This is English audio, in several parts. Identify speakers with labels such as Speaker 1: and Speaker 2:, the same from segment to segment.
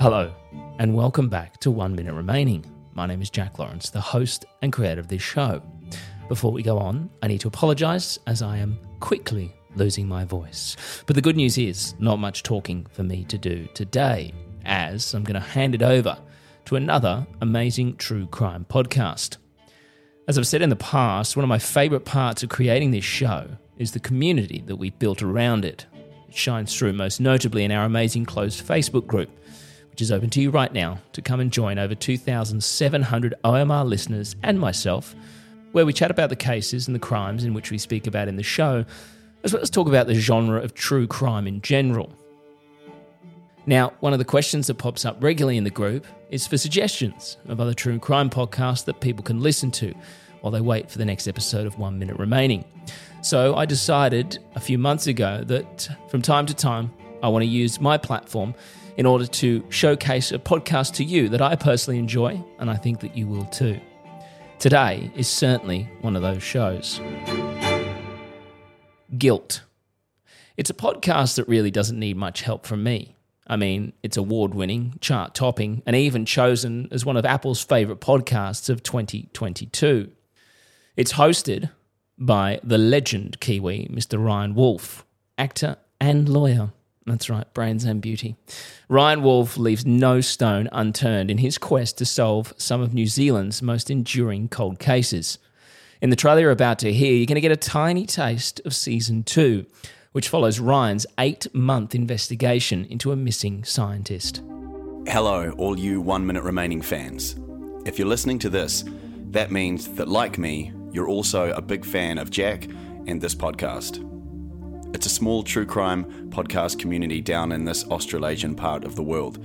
Speaker 1: Hello, and welcome back to One Minute Remaining. My name is Jack Lawrence, the host and creator of this show. Before we go on, I need to apologise as I am quickly losing my voice. But the good news is, not much talking for me to do today, as I'm going to hand it over to another amazing true crime podcast. As I've said in the past, one of my favourite parts of creating this show is the community that we've built around it. It shines through most notably in our amazing closed Facebook group which is open to you right now to come and join over 2,700 OMR listeners and myself, where we chat about the cases and the crimes in which we speak about in the show, as well as talk about the genre of true crime in general. Now, one of the questions that pops up regularly in the group is for suggestions of other true crime podcasts that people can listen to while they wait for the next episode of One Minute Remaining. So I decided a few months ago that from time to time, I want to use my platform in order to showcase a podcast to you that I personally enjoy, and I think that you will too. Today is certainly one of those shows. Guilt. It's a podcast that really doesn't need much help from me. I mean, it's award winning, chart topping, and even chosen as one of Apple's favourite podcasts of 2022. It's hosted by the legend Kiwi, Mr. Ryan Wolf, actor and lawyer. That's right, brains and beauty. Ryan Wolf leaves no stone unturned in his quest to solve some of New Zealand's most enduring cold cases. In the trailer you're about to hear, you're going to get a tiny taste of season two, which follows Ryan's eight month investigation into a missing scientist.
Speaker 2: Hello, all you one minute remaining fans. If you're listening to this, that means that, like me, you're also a big fan of Jack and this podcast. It's a small true crime podcast community down in this Australasian part of the world.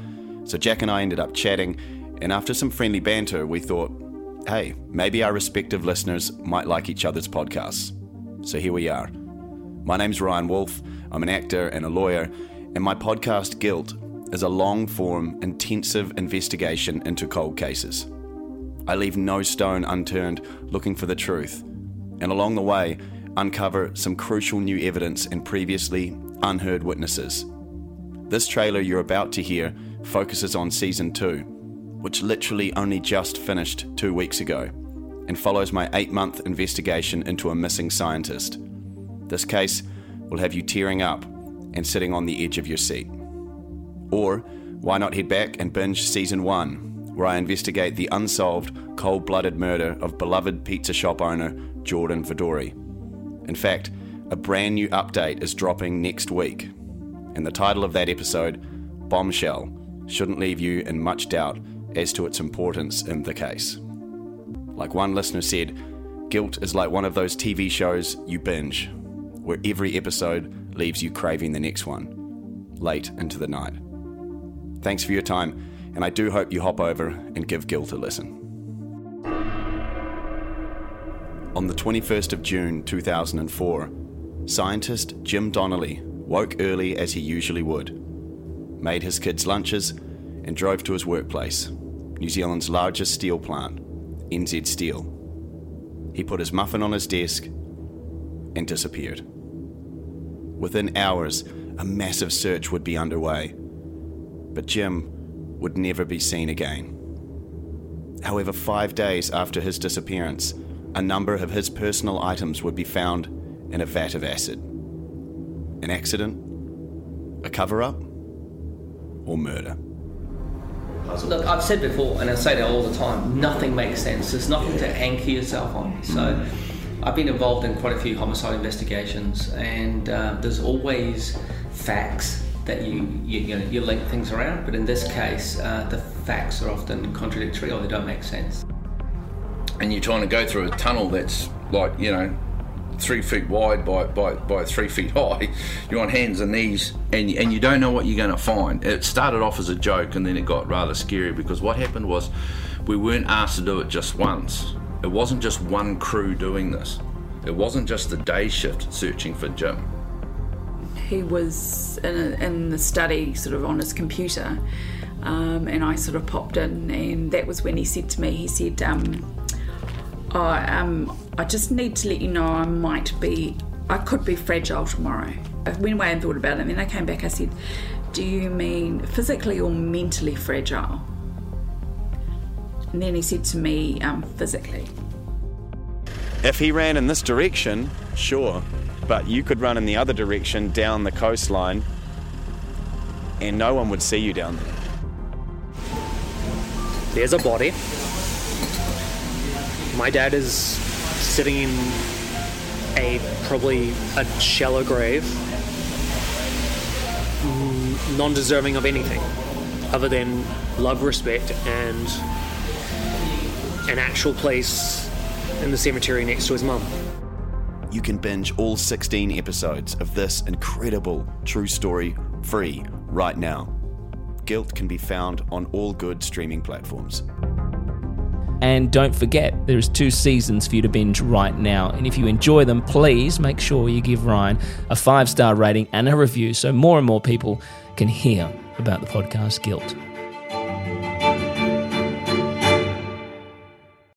Speaker 2: So Jack and I ended up chatting, and after some friendly banter, we thought, hey, maybe our respective listeners might like each other's podcasts. So here we are. My name's Ryan Wolf, I'm an actor and a lawyer, and my podcast, Guilt, is a long form, intensive investigation into cold cases. I leave no stone unturned looking for the truth, and along the way, uncover some crucial new evidence and previously unheard witnesses. This trailer you're about to hear focuses on season 2, which literally only just finished two weeks ago, and follows my eight month investigation into a missing scientist. This case will have you tearing up and sitting on the edge of your seat. Or why not head back and binge season 1, where I investigate the unsolved, cold blooded murder of beloved pizza shop owner Jordan Voudouris. In fact, a brand new update is dropping next week, and the title of that episode, Bombshell, shouldn't leave you in much doubt as to its importance in the case. Like one listener said, Guilt is like one of those TV shows you binge, where every episode leaves you craving the next one, late into the night. Thanks for your time, and I do hope you hop over and give Guilt a listen. On the 21st of June 2004, scientist Jim Donnelly woke early as he usually would, made his kids' lunches, and drove to his workplace, New Zealand's largest steel plant, NZ Steel. He put his muffin on his desk and disappeared. Within hours, a massive search would be underway, but Jim would never be seen again. However, five days after his disappearance, a number of his personal items would be found in a vat of acid. An accident? A cover up? Or murder?
Speaker 3: Look, I've said before, and I say that all the time nothing makes sense. There's nothing to anchor yourself on. So, I've been involved in quite a few homicide investigations, and uh, there's always facts that you, you, you, know, you link things around. But in this case, uh, the facts are often contradictory or they don't make sense
Speaker 4: and you're trying to go through a tunnel that's like you know three feet wide by, by, by three feet high. You're on hands and knees, and and you don't know what you're going to find. It started off as a joke, and then it got rather scary because what happened was we weren't asked to do it just once. It wasn't just one crew doing this. It wasn't just the day shift searching for Jim.
Speaker 5: He was in, a, in the study, sort of on his computer, um, and I sort of popped in, and that was when he said to me, he said. Um, Oh, um, I just need to let you know I might be I could be fragile tomorrow. I went away and thought about it, and then I came back. I said, "Do you mean physically or mentally fragile?" And then he said to me, um, "Physically."
Speaker 2: If he ran in this direction, sure, but you could run in the other direction down the coastline, and no one would see you down there.
Speaker 6: There's a body. My dad is sitting in a probably a shallow grave, mm, non deserving of anything other than love, respect, and an actual place in the cemetery next to his mum.
Speaker 2: You can binge all 16 episodes of this incredible true story free right now. Guilt can be found on all good streaming platforms.
Speaker 1: And don't forget, there's two seasons for you to binge right now. And if you enjoy them, please make sure you give Ryan a five star rating and a review so more and more people can hear about the podcast Guilt.